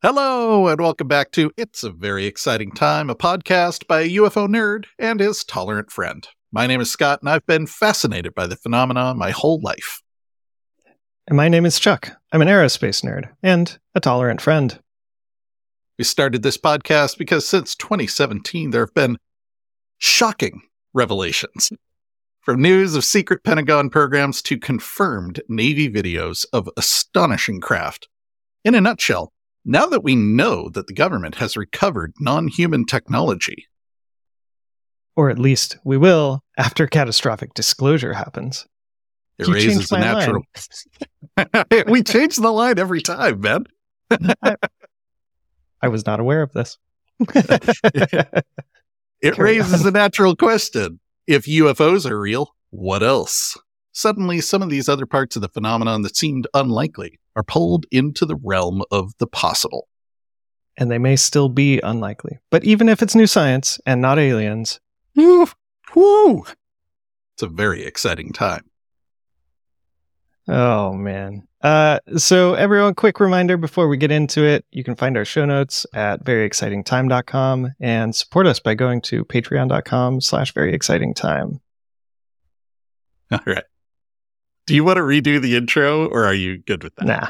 Hello, and welcome back to It's a Very Exciting Time, a podcast by a UFO nerd and his tolerant friend. My name is Scott, and I've been fascinated by the phenomena my whole life. And my name is Chuck. I'm an aerospace nerd and a tolerant friend. We started this podcast because since 2017, there have been shocking revelations. From news of secret Pentagon programs to confirmed Navy videos of astonishing craft. In a nutshell, now that we know that the government has recovered non human technology, Or at least we will after catastrophic disclosure happens. it You raises the natural. we change the line every time, man. I was not aware of this. It Carry raises on. a natural question. If UFOs are real, what else? Suddenly, some of these other parts of the phenomenon that seemed unlikely are pulled into the realm of the possible. and they may still be unlikely. But even if it's new science and not aliens, Woo! Woo! It's a very exciting time. oh man. Uh, so everyone, quick reminder before we get into it, you can find our show notes at veryexcitingtime.com and support us by going to patreon.com slash veryexcitingtime. All right. Do you want to redo the intro or are you good with that? Nah,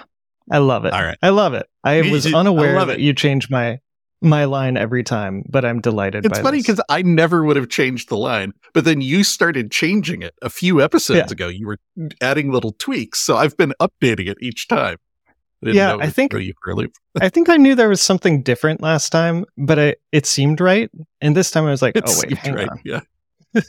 I love it. All right. I love it. I Me was too. I unaware love that it. you change my my line every time, but I'm delighted. It's by funny because I never would have changed the line, but then you started changing it a few episodes Yeah. ago. You were adding little tweaks, so I've been updating it each time. didn't Yeah, know I think- throw you for a loop. I think I knew there was something different last time, but I, it seemed right. And this time I was like, It oh wait, hang right, on. Yeah.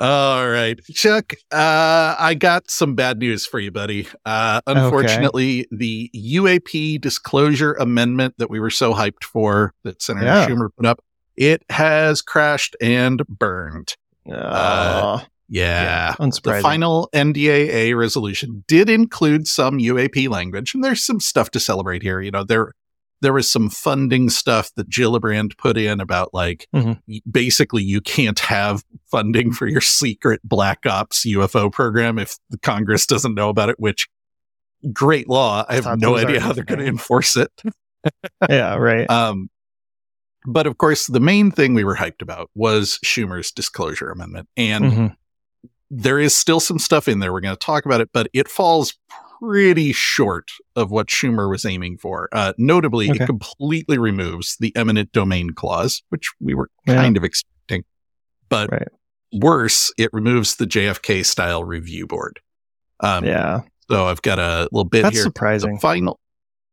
All right, Chuck. Uh, I got some bad news for you, buddy. Uh, unfortunately, the UAP disclosure amendment that we were so hyped for, that Senator Yeah. Schumer put up, it has crashed and burned. Aw, Yeah. The unsurprising. final NDAA resolution did include some UAP language, and there's some stuff to celebrate here. You know, there there was some funding stuff that Gillibrand put in about like Mhm. basically you can't have funding for your secret black ops UFO program if the Congress doesn't know about it. Which great law. I have no idea how they're going to enforce it. yeah, right. Um, but of course, the main thing we were hyped about was Schumer's disclosure amendment, and Mhm. there is still some stuff in there. We're going to talk about it, but it falls pretty short of what Schumer was aiming for. Uh, notably, Okay. it completely removes the eminent domain clause, which we were Yeah. kind of expecting. But Right. worse, it removes the JFK style review board. Um, yeah, So I've got a little bit that's here. surprising. The final.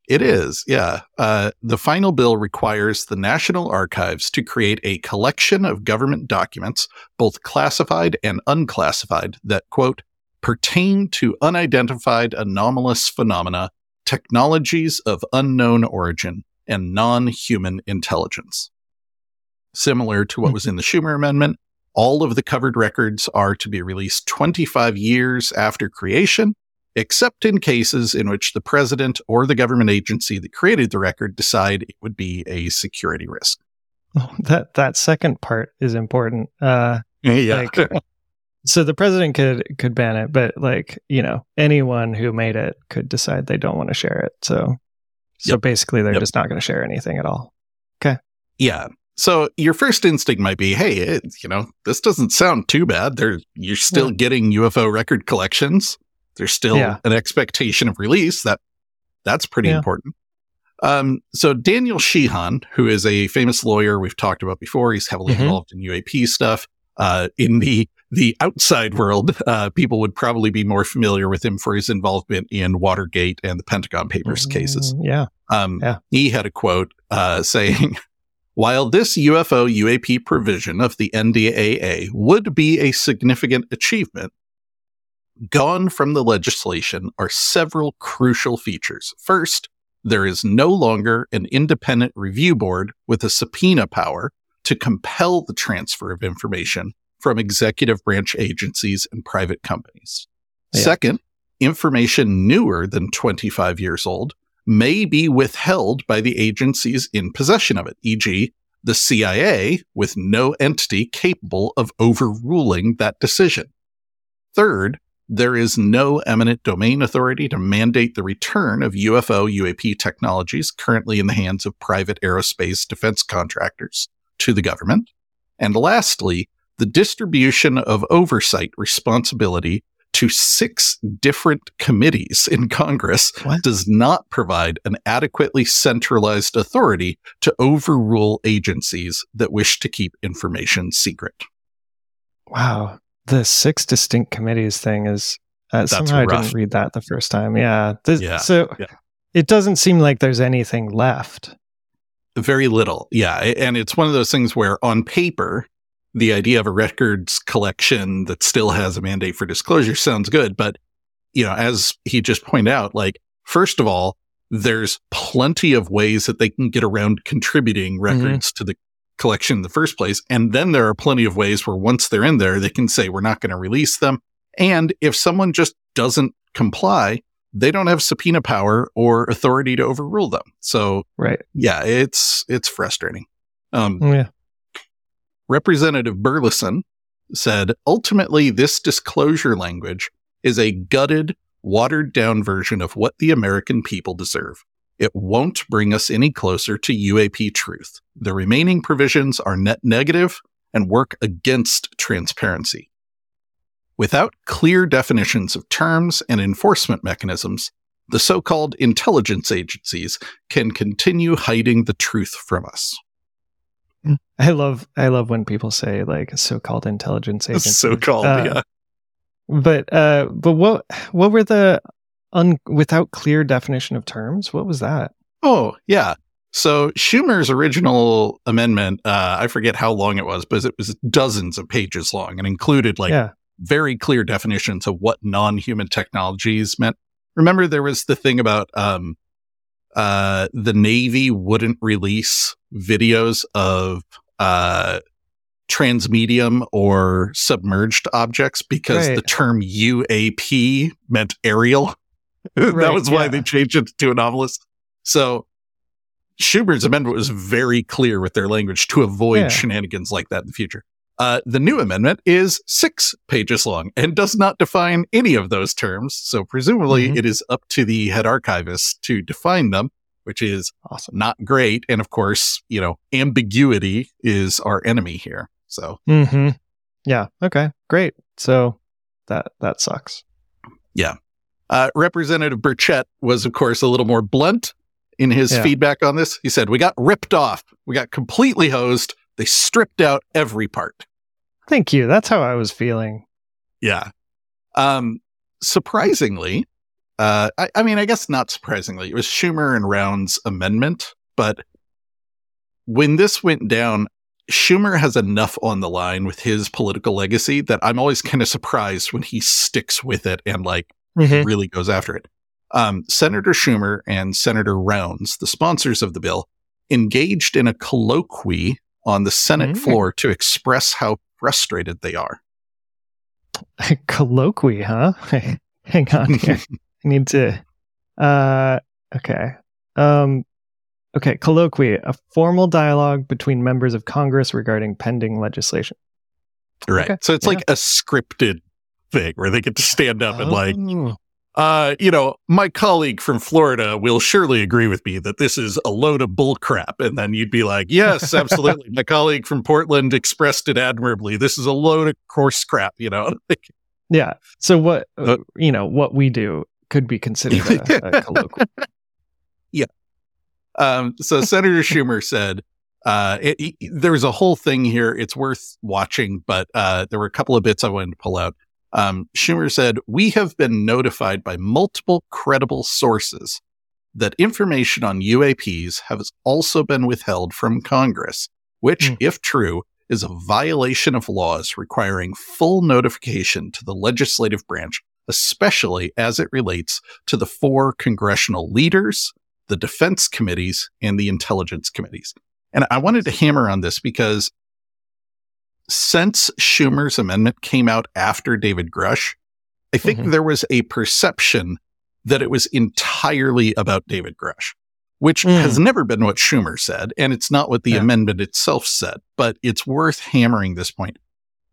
It is, yeah. Uh, the final bill requires the National Archives to create a collection of government documents, both classified and unclassified, that, quote, pertain to unidentified anomalous phenomena, technologies of unknown origin, and non human intelligence. Similar to what was in the Schumer Amendment, all of the covered records are to be released 25 years after creation except in cases in which the president or the government agency that created the record decide it would be a security risk. Oh, that that second part is important. Uh, Yeah. Like- so the president could could ban it, but like you know, anyone who made it could decide they don't want to share it. So, so Yep. basically, they're Yep. just not going to share anything at all. Okay. Yeah. So your first instinct might be, hey, it, you know, this doesn't sound too bad. There, you're still Yeah. getting UFO record collections. There's still Yeah. an expectation of release. That that's pretty Yeah. important. Um, so Daniel Sheehan, who is a famous lawyer we've talked about before, he's heavily Mhm. involved in UAP stuff. Uh, in the the outside world, uh, people would probably be more familiar with him for his involvement in Watergate and the Pentagon Papers cases. Mm, Yeah, Um, Yeah. He had a quote uh, saying, While this UFO UAP provision of the NDAA would be a significant achievement, gone from the legislation are several crucial features. First, there is no longer an independent review board with a subpoena power to compel the transfer of information from executive branch agencies and private companies. Yeah. Second, information newer than 25 years old may be withheld by the agencies in possession of it, e.g., the CIA, with no entity capable of overruling that decision. Third, there is no eminent domain authority to mandate the return of UFO UAP technologies currently in the hands of private aerospace defense contractors to the government. And lastly, the distribution of oversight responsibility to six different committees in Congress What? does not provide an adequately centralized authority to overrule agencies that wish to keep information secret. Wow. The six distinct committees thing is uh, somehow I didn't read that the first time. Yeah. This- Yeah, So yeah. it doesn't seem like there's anything left. Very little. Yeah. And it's one of those things where on paper, the idea of a records collection that still has a mandate for disclosure sounds good. But, you know, as he just pointed out, like, first of all, there's plenty of ways that they can get around contributing records to the collection in the first place. And then there are plenty of ways where once they're in there, they can say, we're not going to release them. And if someone just doesn't comply, they don't have subpoena power or authority to overrule them. So Right. yeah, it's it's frustrating. Um, Yeah. Representative Burlison said, ultimately, this disclosure language is a gutted, watered down version of what the American people deserve. It won't bring us any closer to UAP truth. The remaining provisions are net negative and work against transparency. Without clear definitions of terms and enforcement mechanisms, the so called intelligence agencies can continue hiding the truth from us. I love I love when people say like so-called intelligence agency. So called, Uh, yeah. But uh but what what were the un without clear definition of terms? What was that? Oh, yeah. So Schumer's original amendment, uh, I forget how long it was, but it was dozens of pages long and included like yeah. very clear definitions of what non-human technologies meant. Remember, there was the thing about um, uh, the Navy wouldn't release videos of uh, transmedium or submerged objects because Right. the term UAP meant aerial. that Right, was why yeah. they changed it to anomalous. So Schumer's amendment was very clear with their language to avoid Yeah. shenanigans like that in the future. Uh, the new amendment is six pages long and does not define any of those terms. So presumably Mhm. it is up to the head archivist to define them, which is Awesome. not great. And of course, you know, ambiguity is our enemy here. So Mm-hmm. Yeah. Okay. Great. So that that sucks. Yeah. Uh, Representative Burchett was, of course, a little more blunt in his Yeah. feedback on this. He said, We got ripped off. We got completely hosed. They stripped out every part. Thank you. That's how I was feeling. Yeah. Um, surprisingly, uh, I, I mean, I guess not surprisingly, it was Schumer and Round's amendment. But when this went down, Schumer has enough on the line with his political legacy that I'm always kind of surprised when he sticks with it and like Mm-hmm. really goes after it. Um, Senator Schumer and Senator Rounds, the sponsors of the bill, engaged in a colloquy on the Senate Mm. floor to express how frustrated they are. Colloquy, huh? Hang on here. I need to uh okay. Um okay, colloquy, a formal dialogue between members of Congress regarding pending legislation. right. Okay, So it's yeah. like a scripted thing where they get to stand up and like, Oh. Uh, you know, my colleague from Florida will surely agree with me that this is a load of bull crap. And then you'd be like, yes, absolutely. my colleague from Portland expressed it admirably. This is a load of coarse crap, you know? Yeah. So what Uh, you know, what we do could be considered a, a colloquy. Um, so Senator Schumer said, uh, it, it- there's a whole thing here. It's worth watching, but uh, there were a couple of bits I wanted to pull out. Um, Schumer said, We have been notified by multiple credible sources that information on UAPs has also been withheld from Congress, which, Hmm. if true, is a violation of laws requiring full notification to the legislative branch, especially as it relates to the four congressional leaders, the defense committees, and the intelligence committees. And I wanted to hammer on this because since Schumer's amendment came out after David Grusch, I think Mhm. there was a perception that it was entirely about David Grusch, which Mm. has never been what Schumer said. And it's not what the Yeah. amendment itself said, but it's worth hammering this point.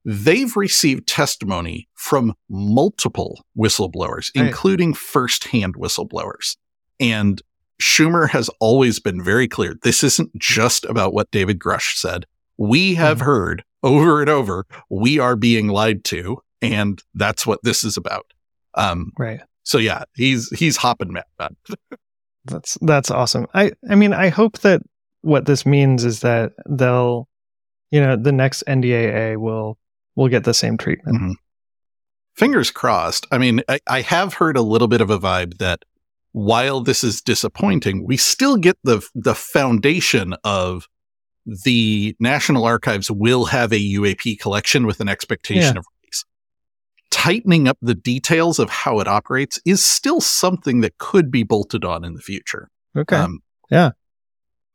they've received testimony from multiple whistleblowers, Right. including firsthand whistleblowers. And Schumer has always been very clear. This isn't just about what David Grusch said. We have Mhm. heard over and over, we are being lied to. And that's what this is about. Um, Right. so yeah, he's, he's hopping mad. about it. That's that's awesome. I I mean, I hope that what this means is that they'll, you know, the next NDAA will will get the same treatment. Mhm. Fingers crossed. I mean, I, I have heard a little bit of a vibe that while this is disappointing, we still get the the foundation of the National Archives will have a UAP collection with an expectation Yeah. of release. Tightening up the details of how it operates is still something that could be bolted on in the future. Okay. Um, Yeah.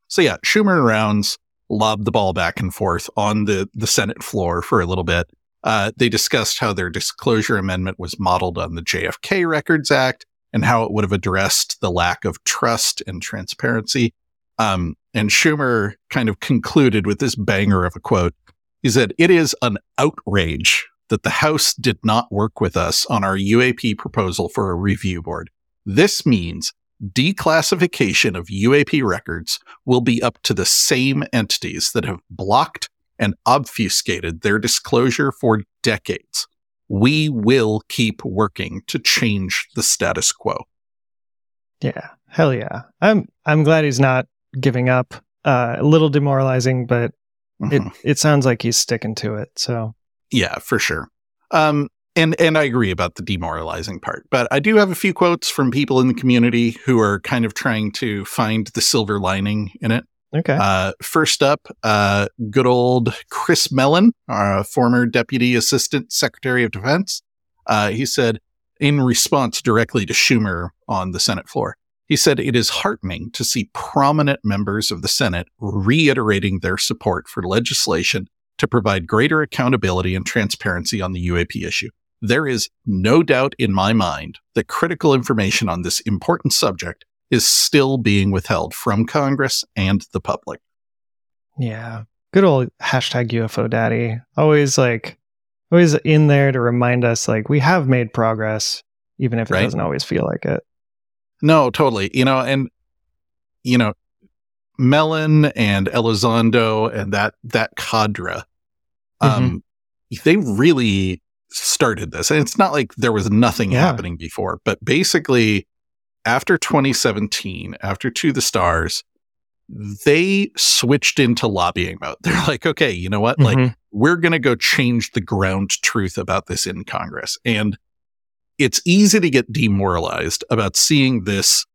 So yeah, Schumer and Rounds lobbed the ball back and forth on the the Senate floor for a little bit. Uh, they discussed how their disclosure amendment was modeled on the JFK Records Act and how it would have addressed the lack of trust and transparency. Um, and Schumer kind of concluded with this banger of a quote. He said, It is an outrage that the House did not work with us on our UAP proposal for a review board. This means declassification of UAP records will be up to the same entities that have blocked and obfuscated their disclosure for decades. We will keep working to change the status quo. yeah. Hell yeah. I'm I'm glad he's not giving up. Uh, a little demoralizing, but it Mhm. it sounds like he's sticking to it. So Yeah, for sure. Um, and and I agree about the demoralizing part, but I do have a few quotes from people in the community who are kind of trying to find the silver lining in it. okay. Uh, first up, uh, good old Chris Mellon, our former Deputy Assistant Secretary of Defense. Uh, he said, in response directly to Schumer on the Senate floor, he said, It is heartening to see prominent members of the Senate reiterating their support for legislation to provide greater accountability and transparency on the UAP issue. There is no doubt in my mind that critical information on this important subject is still being withheld from Congress and the public. Yeah. Good old hashtag UFO daddy. Always like, always in there to remind us, like, we have made progress, even if it Right. doesn't always feel like it. No, totally. You know, and you know, Mellon and Elizondo and that that cadre, um, they really started this. And it's not like there was nothing Yeah. happening before, but basically after 2017, after To the Stars, they switched into lobbying mode. They're like, okay, you know what? Like Mhm. we're going to go change the ground truth about this in Congress. And it's easy to get demoralized about seeing this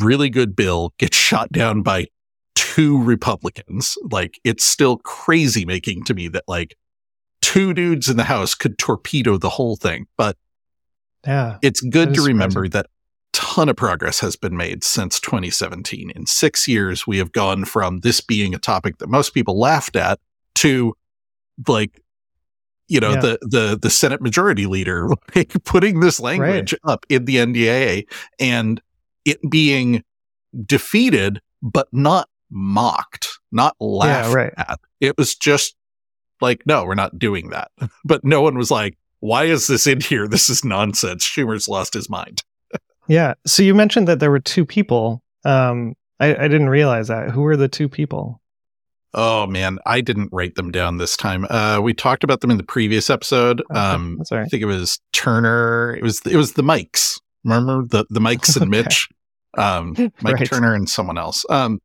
really good bill get shot down by two Republicans. Like it's still crazy making to me that like two dudes in the House could torpedo the whole thing. But yeah. it's good to remember that ton of progress has been made since 2017. In six years, we have gone from this being a topic that most people laughed at to like, you know, Yeah. the, the, the Senate majority leader like, putting this language up in the NDAA and it being defeated, but not mocked, not laughed right. at. It was just like, no, we're not doing that. But no one was like, why is this in here? This is nonsense. Schumer's lost his mind. Yeah. So you mentioned that there were two people. Um, I, I didn't realize that. Who were the two people? Oh man, I didn't write them down this time. Uh, we talked about them in the previous episode. Um, that's I think it was Turner. It was it was the Mikes. Remember the the Mikes and Okay. Mitch, um, Mike Right. Turner and someone else. Um,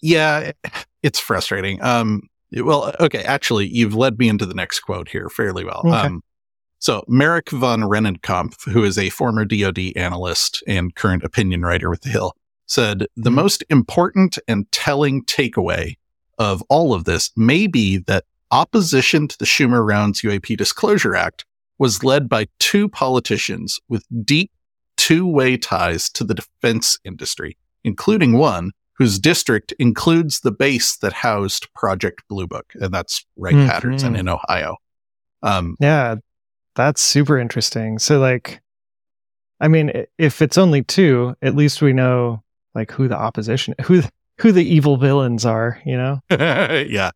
yeah, it- it's frustrating. Um, well, okay, actually, you've led me into the next quote here fairly well. Okay. Um, so Marik von Rennenkampff, who is a former DoD analyst and current opinion writer with the Hill, said the Mhm. most important and telling takeaway of all of this may be that opposition to the Schumer Rounds UAP Disclosure Act was led by two politicians with deep two-way ties to the defense industry, including one whose district includes the base that housed Project Blue Book, and that's Wright Mhm. Patterson in Ohio. Um, Yeah. That's super interesting. So, like, I mean, if it's only two, at least we know like who the opposition, who who the evil villains are. You know? yeah.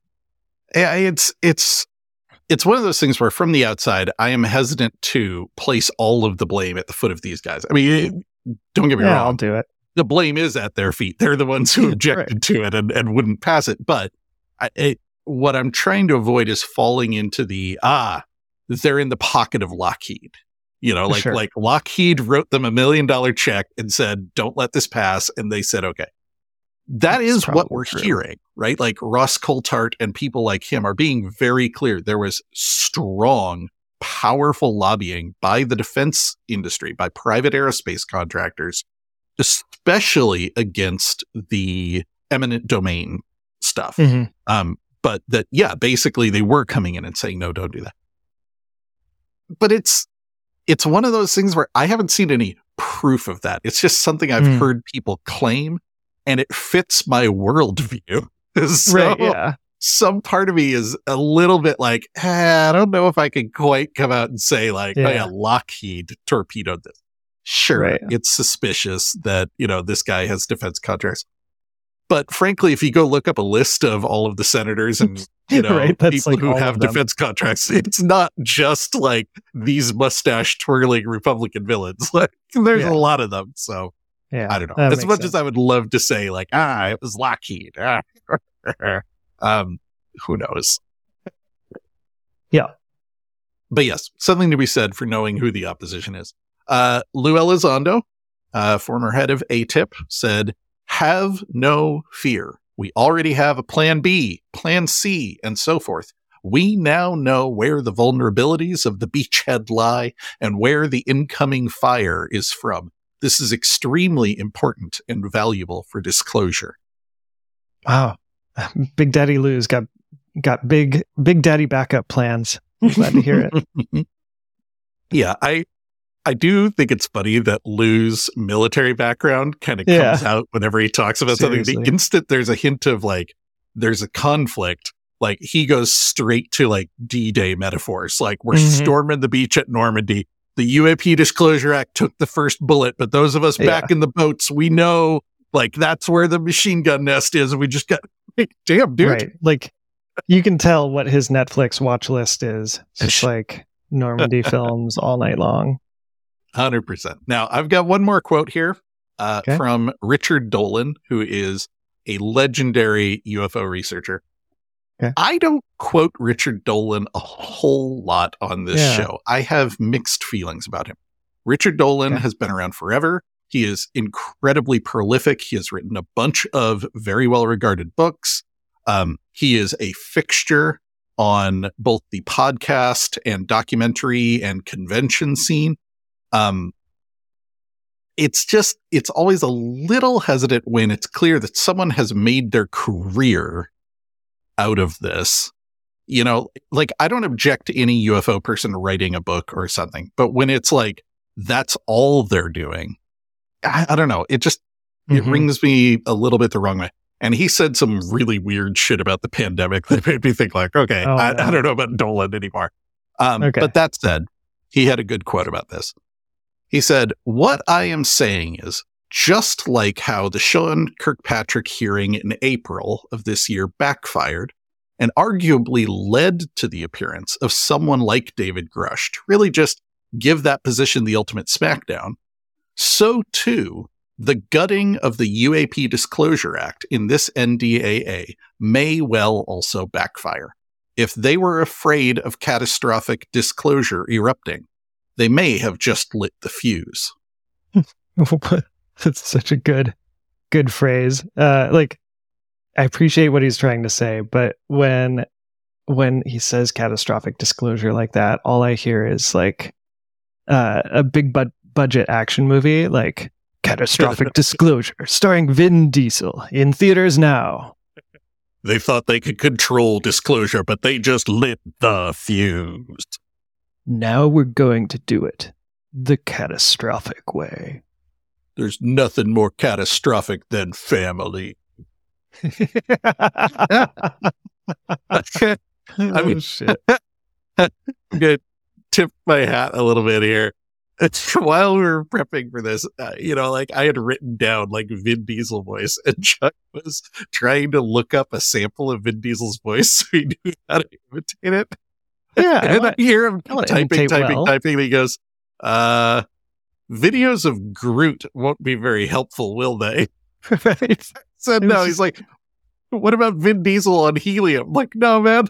Yeah, it's it's it's one of those things where from the outside, I am hesitant to place all of the blame at the foot of these guys. I mean, don't get me yeah, wrong. I'll do it. The blame is at their feet. They're the ones who objected Right. to it and, and wouldn't pass it. But I, it, what I'm trying to avoid is falling into the, ah, they're in the pocket of Lockheed. You know, like, Sure. like Lockheed wrote them a million dollar check and said, don't let this pass. And they said, okay. That That's is what we're true. hearing, right? Like Ross Coulthart and people like him are being very clear. There was strong, powerful lobbying by the defense industry, by private aerospace contractors, especially against the eminent domain stuff. Mhm. Um, but that, yeah, basically they were coming in and saying, no, don't do that. But it's, it's one of those things where I haven't seen any proof of that. It's just something I've Mm. heard people claim and it fits my worldview. so right. Yeah. some part of me is a little bit like, eh, I don't know if I can quite come out and say like, oh Yeah. yeah, Lockheed torpedoed this. Sure, Right. it's suspicious that, you know, this guy has defense contracts. But frankly, if you go look up a list of all of the senators and you know Right, people like who have defense contracts, it's not just like these mustache twirling Republican villains. Like there's Yeah. a lot of them. So Yeah. I don't know. As much sense. as I would love to say, like, ah, it was Lockheed. Ah. um, who knows? Yeah. But yes, something to be said for knowing who the opposition is. Uh, Lue Elizondo, uh, former head of AATIP, said, have no fear. We already have a plan B, plan C, and so forth. We now know where the vulnerabilities of the beachhead lie and where the incoming fire is from. This is extremely important and valuable for disclosure. Wow. Big Daddy Lue's got got big big daddy backup plans. I'm glad to hear it. yeah, I I do think it's funny that Lue's military background kind of Yeah. comes out whenever he talks about something. The instant there's a hint of like there's a conflict, like he goes straight to like D-Day metaphors. Like we're Mhm. storming the beach at Normandy. The UAP Disclosure Act took the first bullet, but those of us Yeah. back in the boats, we know like that's where the machine gun nest is, and we just got damn dude. Right. Like you can tell what his Netflix watch list is. It's like Normandy films all night long. Hundred percent. Now I've got one more quote here uh, Okay. from Richard Dolan, who is a legendary UFO researcher. Okay. I don't quote Richard Dolan a whole lot on this Yeah. show. I have mixed feelings about him. Richard Dolan Okay. has been around forever. He is incredibly prolific. He has written a bunch of very well regarded books. Um, he is a fixture on both the podcast and documentary and convention scene. Um, it's just, it's always a little hesitant when it's clear that someone has made their career out of this. You know, like I don't object to any UFO person writing a book or something, but when it's like, that's all they're doing, I, I don't know. It just, it Mhm. rings me a little bit the wrong way. And he said some really weird shit about the pandemic that made me think like, okay, Oh, I, no. I don't know about Dolan anymore. Um, Okay. But that said, he had a good quote about this. He said, What I am saying is just like how the Sean Kirkpatrick hearing in April of this year backfired and arguably led to the appearance of someone like David Grusch to really just give that position the ultimate smackdown, so too the gutting of the UAP Disclosure Act in this NDAA may well also backfire. If they were afraid of catastrophic disclosure erupting, they may have just lit the fuse. That's such a good good phrase. Uh like I appreciate what he's trying to say, but when when he says catastrophic disclosure like that, all I hear is like uh, a big bud- budget action movie like catastrophic disclosure starring Vin Diesel in theaters now. They thought they could control disclosure, but they just lit the fuse. Now we're going to do it the catastrophic way. There's nothing more catastrophic than family. I mean- oh, shit. I'm going to tip my hat a little bit here. While we were prepping for this, uh, you know, like I had written down like Vin Diesel voice, and Chuck was trying to look up a sample of Vin Diesel's voice so he knew how to imitate it. Yeah, I and want- I hear him I typing, typing, well. typing. And he goes, uh, videos of Groot won't be very helpful, will they? right. Said no. just- He's like, what about Vin Diesel on helium? Like, no, man.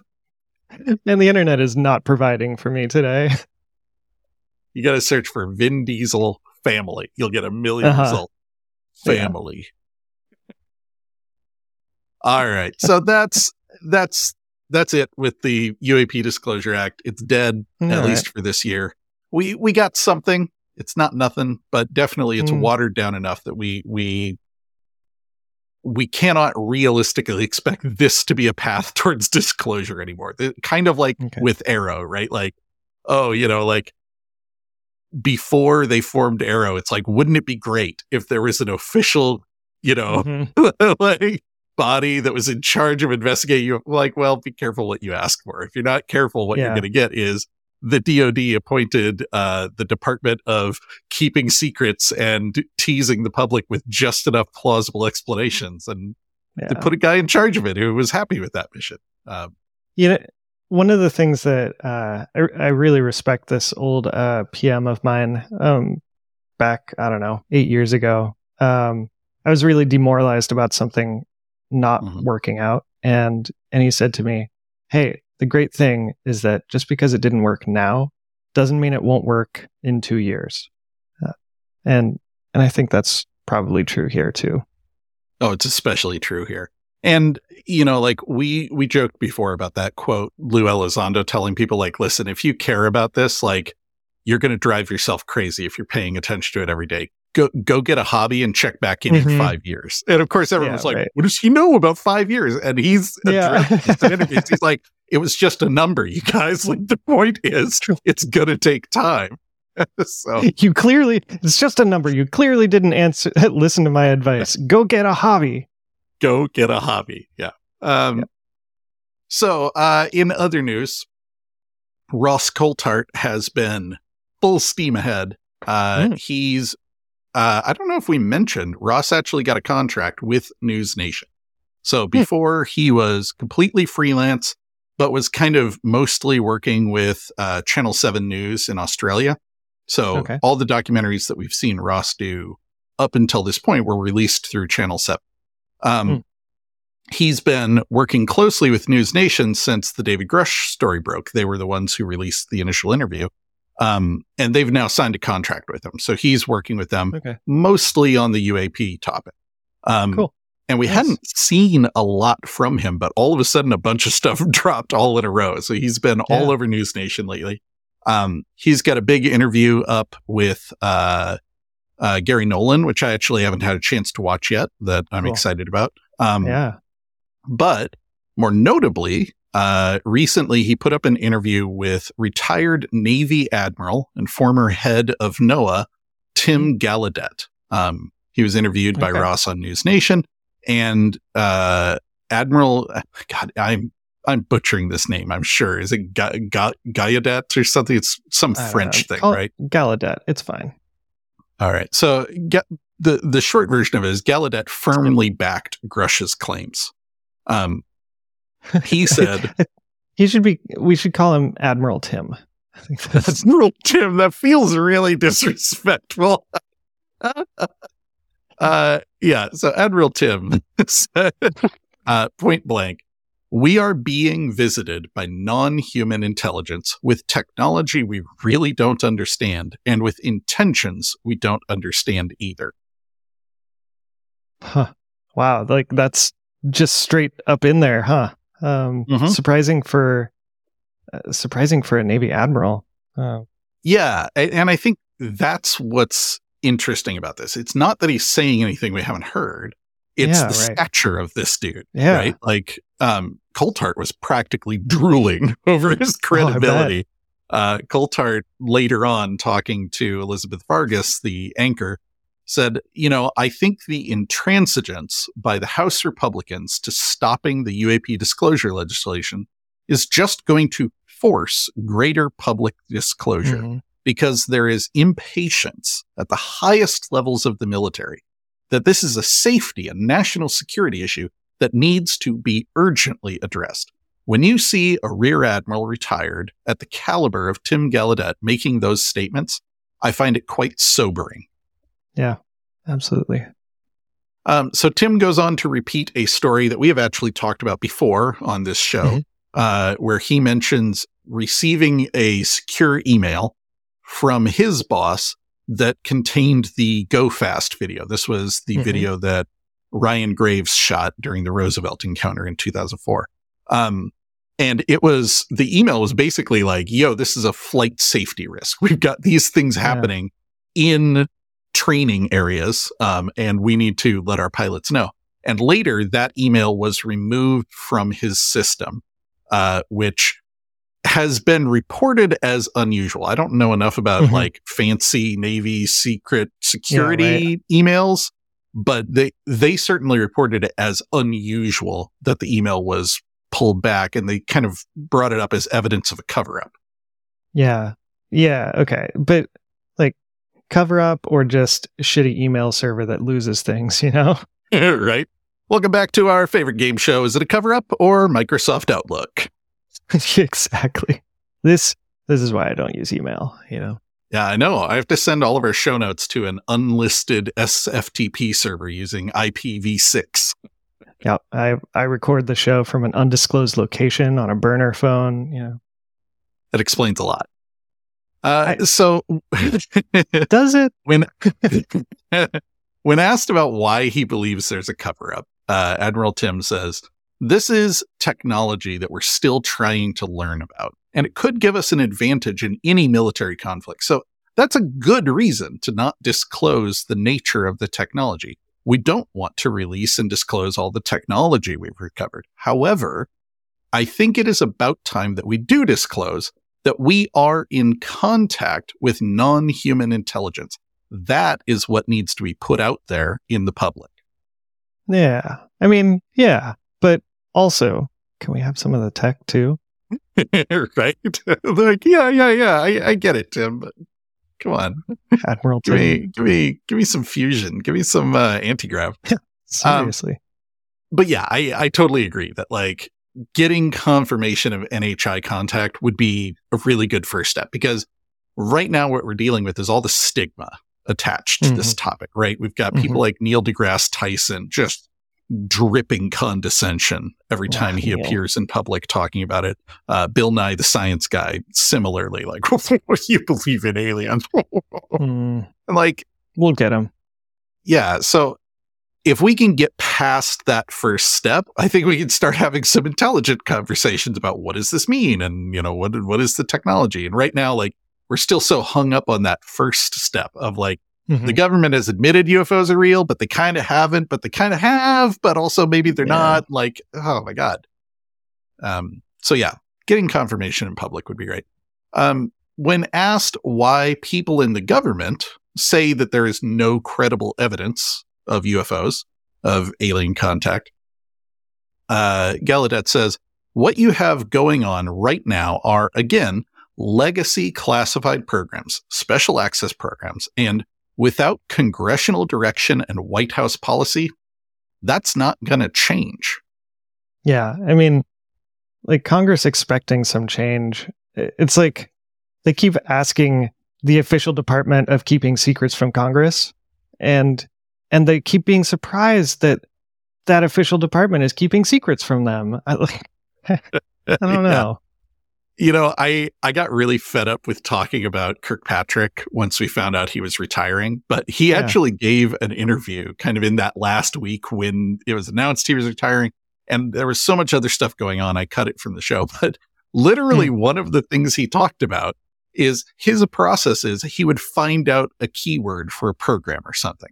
And the internet is not providing for me today. You got to search for Vin Diesel family. You'll get a 1000000 Uh-huh. results. Yeah. Family. All right. So that's that's that's it with the UAP Disclosure Act. It's dead All at right. least for this year. We we got something. It's not nothing, but definitely it's Mm. watered down enough that we we we cannot realistically expect this to be a path towards disclosure anymore. It- kind of like Okay. with AARO, right? Like, oh, you know, like before they formed AARO, it's like, wouldn't it be great if there was an official, you know, Mhm. like body that was in charge of investigating you? Like, well, be careful what you ask for. If you're not careful, what you're going to get is the DoD appointed uh, the Department of Keeping Secrets and teasing the public with just enough plausible explanations, and Yeah. to put a guy in charge of it who was happy with that mission. Um, You know, one of the things that uh, I, I really respect this old uh, PM of mine um, back, I don't know, eight years ago. Um, I was really demoralized about something not Mhm. working out, and and he said to me, "Hey, the great thing is that just because it didn't work now doesn't mean it won't work in two years." Uh, and and I think that's probably true here too. Oh, it's especially true here. And you know, like we we joked before about that quote, Lue Elizondo telling people like, listen, if you care about this, like you're gonna drive yourself crazy if you're paying attention to it every day. Go go get a hobby and check back in Mhm. in five years. And of course everyone's Yeah, like, right. what does he know about five years? And he's Yeah. addressed this in interviews. He's like, it was just a number, you guys. Like the point is it's gonna take time. so You clearly, it's just a number. You clearly didn't answer, listen to my advice. Go get a hobby. go get a hobby. Yeah. Um. So, uh, in other news, Ross Coulthart has been full steam ahead. Uh, Mm. He's, uh, I don't know if we mentioned, Ross actually got a contract with News Nation. So before he was completely freelance, but was kind of mostly working with uh, Channel 7 News in Australia. So Okay. all the documentaries that we've seen Ross do up until this point were released through Channel 7. Um, Hmm. He's been working closely with News Nation since the David Grusch story broke. They were the ones who released the initial interview. Um, and they've now signed a contract with him. So he's working with them Okay. mostly on the UAP topic. Um, Cool. And we Nice. hadn't seen a lot from him, but all of a sudden a bunch of stuff dropped all in a row. So he's been all over News Nation lately. Um, he's got a big interview up with uh, uh, Garry Nolan, which I actually haven't had a chance to watch yet that I'm Cool. excited about. Um, Yeah. but more notably, uh, recently he put up an interview with retired Navy Admiral and former head of NOAA, Tim Gallaudet. Um, he was interviewed by Ross on News Nation, and uh, Admiral, God, I'm I'm butchering this name. I'm sure is it Ga- Ga- Gallaudet or something? It's some French thing, right? Gallaudet. It's fine. All right. So Ga- the the short version of it is Gallaudet firmly backed Grusch's claims. Um, he said. he should be, we should call him Admiral Tim. I think that's, Admiral Tim, that feels really disrespectful. uh, yeah, so Admiral Tim said, uh, point blank, we are being visited by non human intelligence with technology we really don't understand and with intentions we don't understand either. huh. Wow. Like that's just straight up in there, huh? Um, Mhm. surprising for, uh, surprising for a Navy Admiral. Uh, Yeah, and I think that's what's interesting about this. It's not that he's saying anything we haven't heard. It's Yeah, the right. stature of this dude, Yeah. right? Like, um, Coulthart was practically drooling over his Oh, credibility. uh, Coulthart later on, talking to Elizabeth Vargas, the anchor, said, "You know, I think the intransigence by the House Republicans to stopping the UAP disclosure legislation is just going to force greater public disclosure." mhm. because there is impatience at the highest levels of the military that this is a safety and national security issue that needs to be urgently addressed. when you see a rear admiral retired at the caliber of Tim Gallaudet making those statements, I find it quite sobering. Yeah, absolutely. Um, so Tim goes on to repeat a story that we have actually talked about before on this show, mm-hmm. uh, where he mentions receiving a secure email from his boss that contained the Go Fast video. This was the mm-hmm. video that Ryan Graves shot during the Roosevelt encounter in 2004. Um, and it was the email was basically like, yo, this is a flight safety risk. We've got these things happening yeah. in training areas, um, and we need to let our pilots know. And later, that email was removed from his system, uh, which has been reported as unusual. I don't know enough about mm-hmm. like fancy Navy secret security yeah, right. emails, but they they certainly reported it as unusual that the email was pulled back and they kind of brought it up as evidence of a cover up. Yeah. Yeah, okay. But cover up or just shitty email server that loses things, you know? right. Welcome back to our favorite game show. Is it a cover up or Microsoft Outlook? exactly. This this is why I don't use email, you know. Yeah, I know. I have to send all of our show notes to an unlisted SFTP server using IPv6. Yeah, I I record the show from an undisclosed location on a burner phone, you know. That explains a lot. Uh, I, so does it? When when asked about why he believes there's a cover up, uh, Admiral Tim says, this is technology that we're still trying to learn about, and it could give us an advantage in any military conflict. So that's a good reason to not disclose the nature of the technology. We don't want to release and disclose all the technology we've recovered. However, I think it is about time that we do disclose that we are in contact with non human intelligence. That is what needs to be put out there in the public. Yeah. I mean, yeah. But also, can we have some of the tech too? right? like, yeah, yeah, yeah. I, I get it, Tim, but come on. Admiral give me give me give me some fusion. Give me some uh anti grav. Seriously. Um, but yeah, I, I totally agree that like getting confirmation of NHI contact would be a really good first step because right now what we're dealing with is all the stigma attached to mm-hmm. this topic, right? We've got people mm-hmm. like Neil deGrasse Tyson just dripping condescension every time he appears in public talking about it. Uh, Bill Nye, the science guy, similarly, like, you believe in aliens? mm. Like, we'll get him. Yeah. So if we can get past that first step, I think we can start having some intelligent conversations about what does this mean and, you know, what, what is the technology? And right now, like, we're still so hung up on that first step of like, Mm-hmm. The government has admitted UFOs are real, but they kind of haven't, but they kind of have, but also maybe they're yeah. not. Like, oh my God. Um, so yeah, getting confirmation in public would be great. Um, when asked why people in the government say that there is no credible evidence of UFOs, of alien contact, uh, Gallaudet says, what you have going on right now are, again, legacy classified programs, special access programs, and without congressional direction and White House policy, that's not going to change. Yeah. I mean, like Congress expecting some change. It's like they keep asking the official department of keeping secrets from Congress and and they keep being surprised that that official department is keeping secrets from them. I, like, I don't know you know, I I got really fed up with talking about Kirkpatrick once we found out he was retiring, but he yeah. actually gave an interview kind of in that last week when it was announced he was retiring and there was so much other stuff going on. I cut it from the show, but literally mm. one of the things he talked about is his process is he would find out a keyword for a program or something.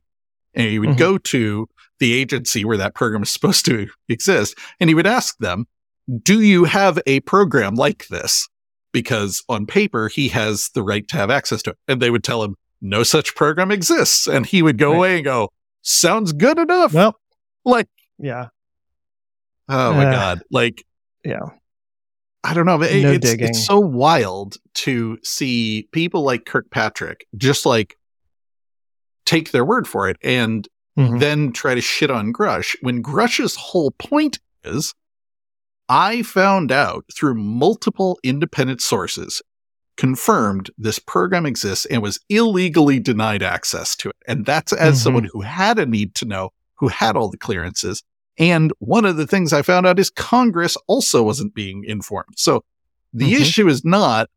And he would mm-hmm. go to the agency where that program is supposed to exist and he would ask them, do you have a program like this? Because on paper, he has the right to have access to it. And they would tell him, no such program exists. And he would go right. away and go, sounds good enough. Well, like, yeah. Oh my uh, God. Like, yeah. I don't know. no it's, it's so wild to see people like Kirkpatrick just like take their word for it and mm-hmm. then try to shit on Grusch when Grusch's whole point is I found out through multiple independent sources confirmed this program exists and was illegally denied access to it. And that's as Mhm. someone who had a need to know, who had all the clearances. And one of the things I found out is Congress also wasn't being informed. So the Mhm. issue is not,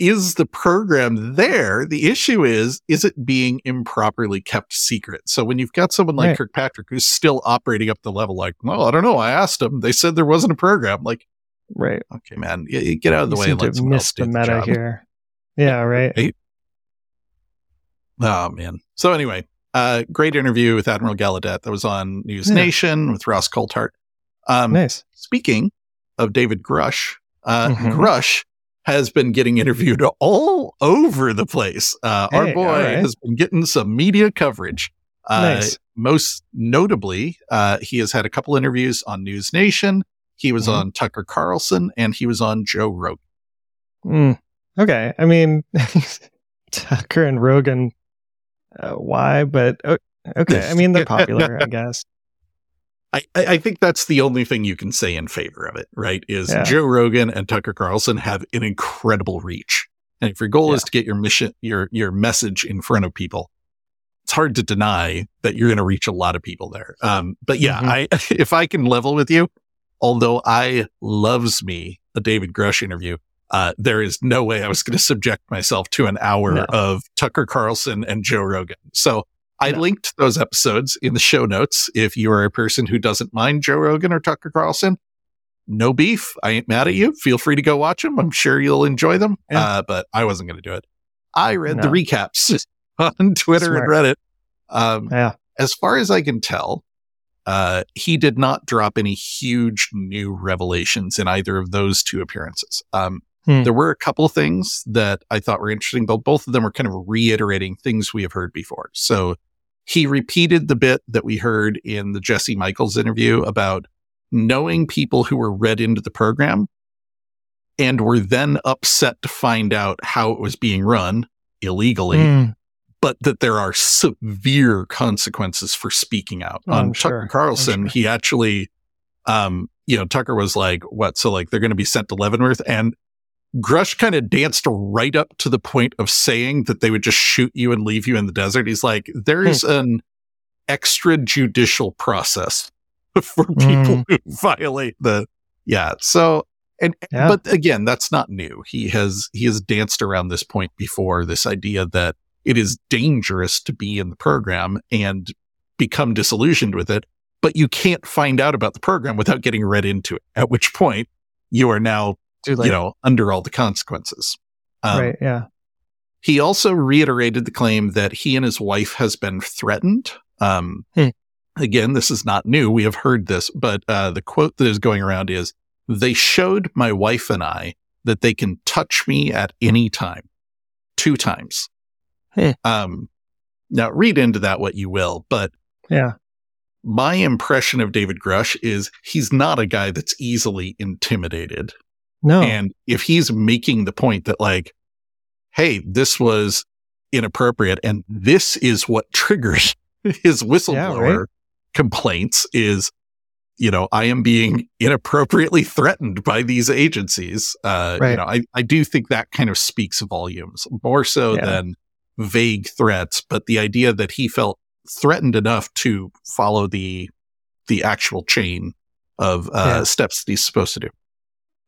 is the program there? The issue is, is it being improperly kept secret? So when you've got someone like Right. Kirkpatrick who's still operating up the level, like, well, I don't know. I asked them. They said there wasn't a program. Like, Right. okay, man, get out of the you way and let have someone else missed do the meta job. here. Yeah, right. Right? Oh man. So anyway, uh, great interview with Admiral Gallaudet that was on News Yeah. Nation with Ross Coulthart. Um, Nice. Speaking of David Grusch, uh, Mhm. Grusch has been getting interviewed all over the place. Uh, our boy right. has been getting some media coverage. Uh, Nice. Most notably, uh, he has had a couple interviews on News Nation. He was Mhm. on Tucker Carlson and he was on Joe Rogan. Mm. Okay. I mean, Tucker and Rogan, uh, why? But okay. I mean, they're popular, I guess. I, I think that's the only thing you can say in favor of it, right? Is Yeah. Joe Rogan and Tucker Carlson have an incredible reach. And if your goal Yeah. is to get your mission, your your message in front of people, it's hard to deny that you're going to reach a lot of people there. Um, but yeah, Mhm. I if I can level with you, although I loves me a David Grusch interview, uh, there is no way I was going to subject myself to an hour No. of Tucker Carlson and Joe Rogan. So I No. linked those episodes in the show notes. If you are a person who doesn't mind Joe Rogan or Tucker Carlson, no beef. I ain't mad at you. Feel free to go watch them. I'm sure you'll enjoy them. Yeah. Uh, but I wasn't going to do it. I read the recaps on Twitter Smart. and Reddit. Um, Yeah. as far as I can tell, uh, he did not drop any huge new revelations in either of those two appearances. Um, Hmm. There were a couple things that I thought were interesting, but both of them were kind of reiterating things we have heard before. So he repeated the bit that we heard in the Jesse Michaels interview about knowing people who were read into the program and were then upset to find out how it was being run illegally Mm. but that there are severe consequences for speaking out. Oh, On I'm Tucker sure. Carlson, sure. he actually, um, you know, Tucker was like, what? So like they're going to be sent to Leavenworth and Grusch kind of danced right up to the point of saying that they would just shoot you and leave you in the desert. He's like, there is Hmm. an extrajudicial process for people who violate the, yeah. So, and, Yeah. but again, that's not new. He has, he has danced around this point before this idea that it is dangerous to be in the program and become disillusioned with it, but you can't find out about the program without getting read into it, at which point you are now, Too late. you know, under all the consequences. Um, right. Yeah. He also reiterated the claim that he and his wife has been threatened. Um, Hmm. Again, this is not new. We have heard this, but uh, the quote that is going around is, they showed my wife and I that they can touch me at any time. Two times. Hmm. Um, now read into that what you will, but Yeah. my impression of David Grusch is he's not a guy that's easily intimidated. No. And if he's making the point that like, hey, this was inappropriate and this is what triggers his whistleblower right. complaints is, you know, I am being inappropriately threatened by these agencies. Uh, you know, I, I do think that kind of speaks volumes more so Yeah. than vague threats, but the idea that he felt threatened enough to follow the, the actual chain of uh, Yeah. steps that he's supposed to do.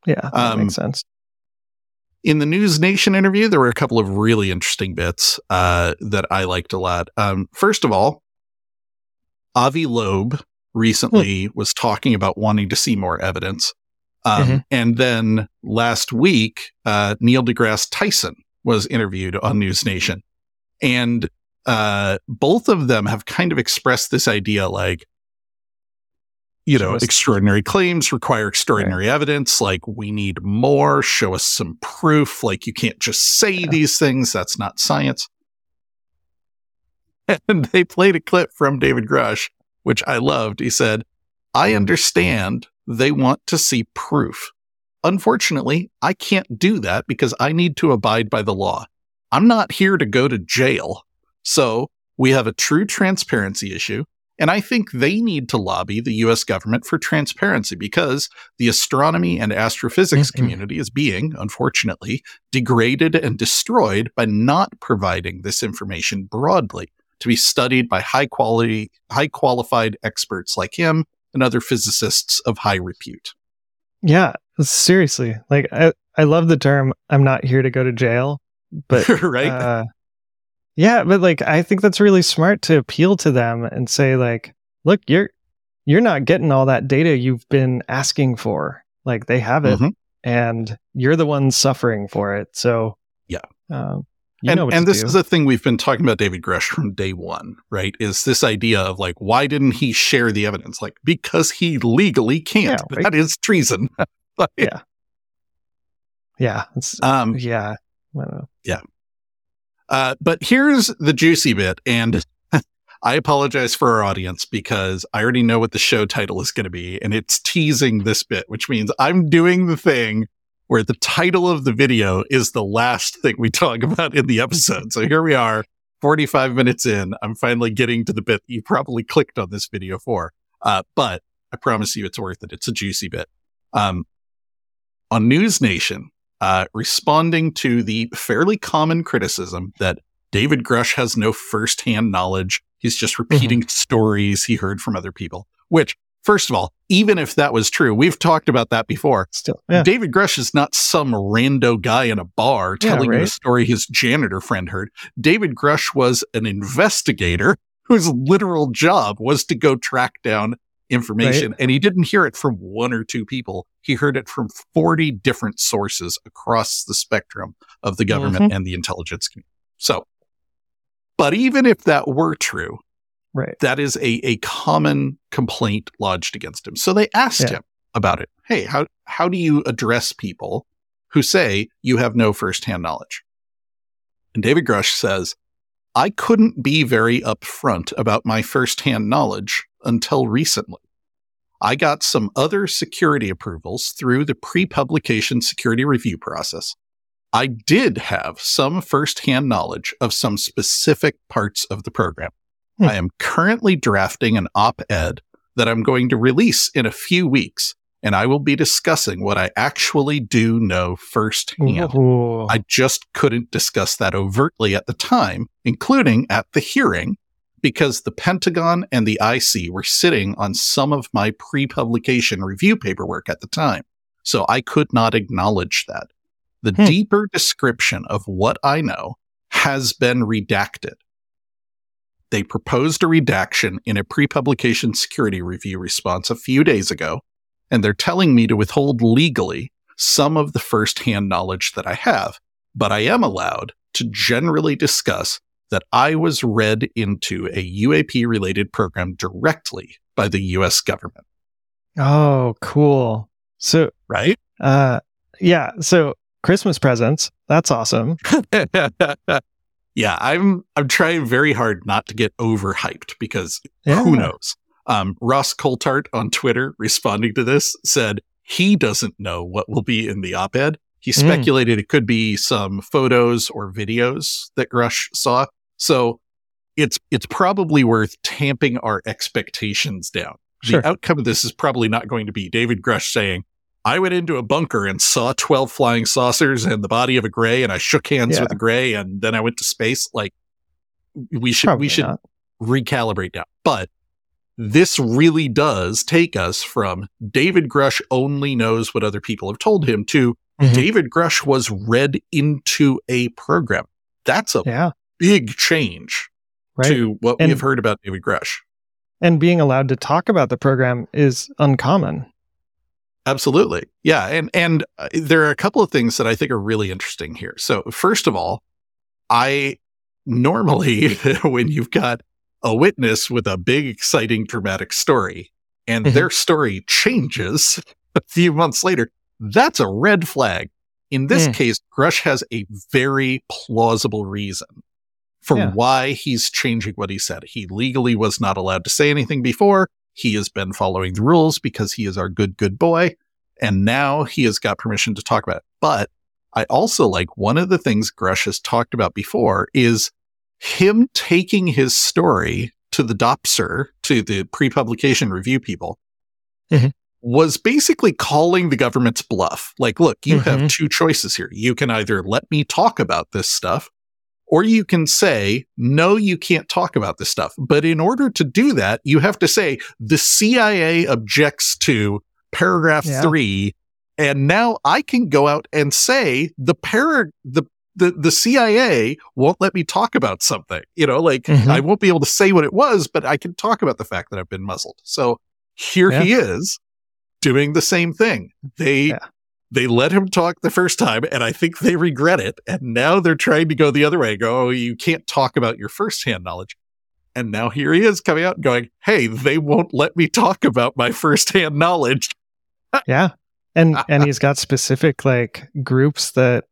Yeah. That um, makes sense. In the News Nation interview, there were a couple of really interesting bits uh, that I liked a lot. Um, first of all, Avi Loeb recently was talking about wanting to see more evidence. Um, Mhm. And then last week, uh, Neil deGrasse Tyson was interviewed on News Nation. And uh, both of them have kind of expressed this idea like, you know, extraordinary claims require extraordinary evidence. Like, we need more. Show us some proof. Like, you can't just say Yeah. these things. That's not science. And they played a clip from David Grusch, which I loved. He said, I understand they want to see proof. Unfortunately, I can't do that because I need to abide by the law. I'm not here to go to jail. So we have a true transparency issue. And I think they need to lobby the US government for transparency because the astronomy and astrophysics Mhm. community is being, unfortunately, degraded and destroyed by not providing this information broadly to be studied by high quality, high qualified experts like him and other physicists of high repute. Yeah, seriously. Like I, I love the term I'm not here to go to jail, but right? uh, yeah, but like I think that's really smart to appeal to them and say like, look, you're you're not getting all that data you've been asking for. Like they have it Mhm. and you're the one suffering for it. So Yeah. Um, you and know what and this do. is a thing we've been talking about David Grusch from day one, right? Is this idea of like, why didn't he share the evidence? Like, because he legally can't. Yeah, right. That is treason. Like, Yeah. yeah, it's, um, yeah. I don't know. Uh, but here's the juicy bit, and I apologize for our audience because I already know what the show title is going to be, and it's teasing this bit, which means I'm doing the thing where the title of the video is the last thing we talk about in the episode. So here we are, 45 minutes in. I'm finally getting to the bit you probably clicked on this video for. Uh, but I promise you it's worth it. It's a juicy bit. Um, on News Nation, uh, responding to the fairly common criticism that David Grusch has no firsthand knowledge. He's just repeating stories he heard from other people, which, first of all, even if that was true, we've talked about that before. Still, yeah. David Grusch is not some rando guy in a bar Yeah, telling you a story his janitor friend heard. David Grusch was an investigator whose literal job was to go track down information. And he didn't hear it from one or two people. He heard it from 40 different sources across the spectrum of the government Mm-hmm. and the intelligence community. So, but even if that were true, Right. that is a, a common complaint lodged against him. So they asked Yeah. him about it. Hey, how, how do you address people who say you have no firsthand knowledge? And David Grusch says, I couldn't be very upfront about my firsthand knowledge until recently. I got some other security approvals through the pre publication security review process. I did have some firsthand knowledge of some specific parts of the program. Hmm. I am currently drafting an op ed that I'm going to release in a few weeks, and I will be discussing what I actually do know firsthand. Ooh. I just couldn't discuss that overtly at the time, including at the hearing, because the Pentagon and the IC were sitting on some of my pre publication review paperwork at the time. So I could not acknowledge that. The Hmm. deeper description of what I know has been redacted. They proposed a redaction in a pre publication security review response a few days ago, and they're telling me to withhold legally some of the firsthand knowledge that I have, but I am allowed to generally discuss that I was read into a UAP related program directly by the US government, oh, cool. So, right? uh, yeah. So Christmas presents. That's awesome. yeah, I'm I'm trying very hard not to get overhyped because Yeah. who knows? Um, Ross Coulthart on Twitter responding to this said he doesn't know what will be in the op-ed. He Mm. speculated it could be some photos or videos that Grusch saw. So it's it's probably worth tamping our expectations down. Sure. The outcome of this is probably not going to be David Grusch saying, I went into a bunker and saw 12 flying saucers and the body of a gray and I shook hands Yeah. with a gray and then I went to space. Like we should Probably we should not. recalibrate now. But this really does take us from David Grusch only knows what other people have told him to Mhm. David Grusch was read into a program. That's a Yeah. Big change Right. to what And- we have heard about David Grusch. and being allowed to talk about the program is uncommon. Absolutely. Yeah. And, and uh, there are a couple of things that I think are really interesting here. So first of all, I normally, when you've got a witness with a big, exciting, dramatic story and Mhm. their story changes a few months later, that's a red flag. In this Mm. case, Grusch has a very plausible reason for Yeah. why he's changing what he said. He legally was not allowed to say anything before. He has been following the rules because he is our good, good boy. And now he has got permission to talk about it. But I also like one of the things Grusch has talked about before is him taking his story to the DOPSR, to the pre-publication review people, Mhm. was basically calling the government's bluff. Like, look, you have Mhm. two choices here. You can either let me talk about this stuff, or you can say, no, you can't talk about this stuff. But in order to do that, you have to say the CIA objects to paragraph Yeah. three. And now I can go out and say the para, the, the, the CIA won't let me talk about something, you know, like Mhm. I won't be able to say what it was, but I can talk about the fact that I've been muzzled. So here Yeah. he is doing the same thing. They, Yeah. They let him talk the first time and I think they regret it. And now they're trying to go the other way, go, oh, you can't talk about your firsthand knowledge. And now here he is coming out and going, Hey, they won't let me talk about my firsthand knowledge. Yeah. And and he's got specific like groups that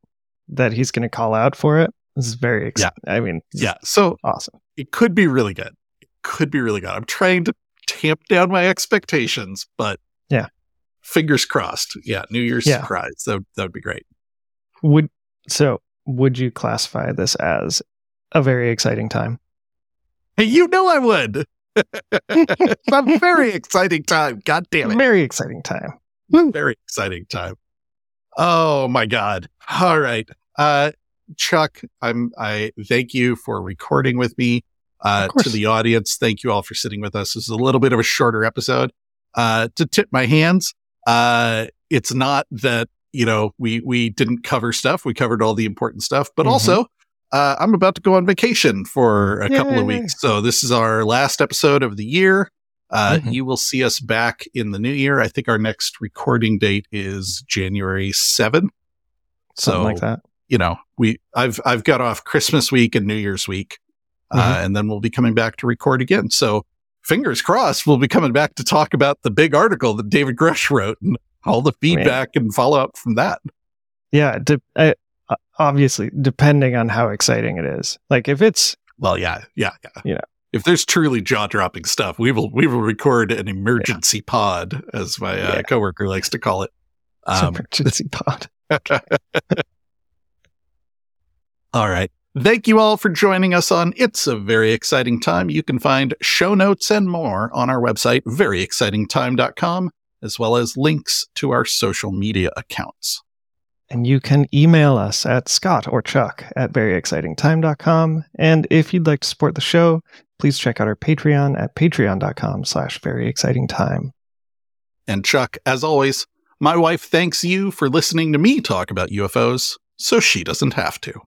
that he's going to call out for it. This is very ex- Yeah. I mean, Yeah. So awesome. it could be really good. It could be really good. I'm trying to tamp down my expectations, but Yeah. Fingers crossed. Yeah. New Year's Yeah. surprise. That, that would be great. Would so would you classify this as a very exciting time? Hey, you know I would. it's a very exciting time. God damn it. Very exciting time. very exciting time. Oh my god. All right. Uh Chuck, I'm I thank you for recording with me. Uh to the audience, thank you all for sitting with us. This is a little bit of a shorter episode. Uh to tip my hands, uh it's not that, you know, we we didn't cover stuff. We covered all the important stuff, but Mhm. also uh, I'm about to go on vacation for a couple of weeks. So this is our last episode of the year. Uh, Mhm. You will see us back in the new year. I think our next recording date is January 7th. Something So, like that. you know, we I've I've got off Christmas week and New Year's week, uh, Mhm. and then we'll be coming back to record again. So fingers crossed, we'll be coming back to talk about the big article that David Grusch wrote and all the feedback and follow up from that. Yeah, de- uh, uh, obviously depending on how exciting it is. Like if it's Well, yeah, yeah, yeah. You know. If there's truly jaw dropping stuff, we will we will record an emergency pod, as my uh, Yeah. coworker likes to call it. Um, emergency pod. all right. Thank you all for joining us on It's a Very Exciting Time. You can find show notes and more on our website, veryexcitingtime.com, as well as links to our social media accounts. And you can email us at Scott or Chuck at veryexcitingtime.com. And if you'd like to support the show, please check out our Patreon at patreon.com slash veryexcitingtime. And Chuck, as always, my wife thanks you for listening to me talk about UFOs so she doesn't have to.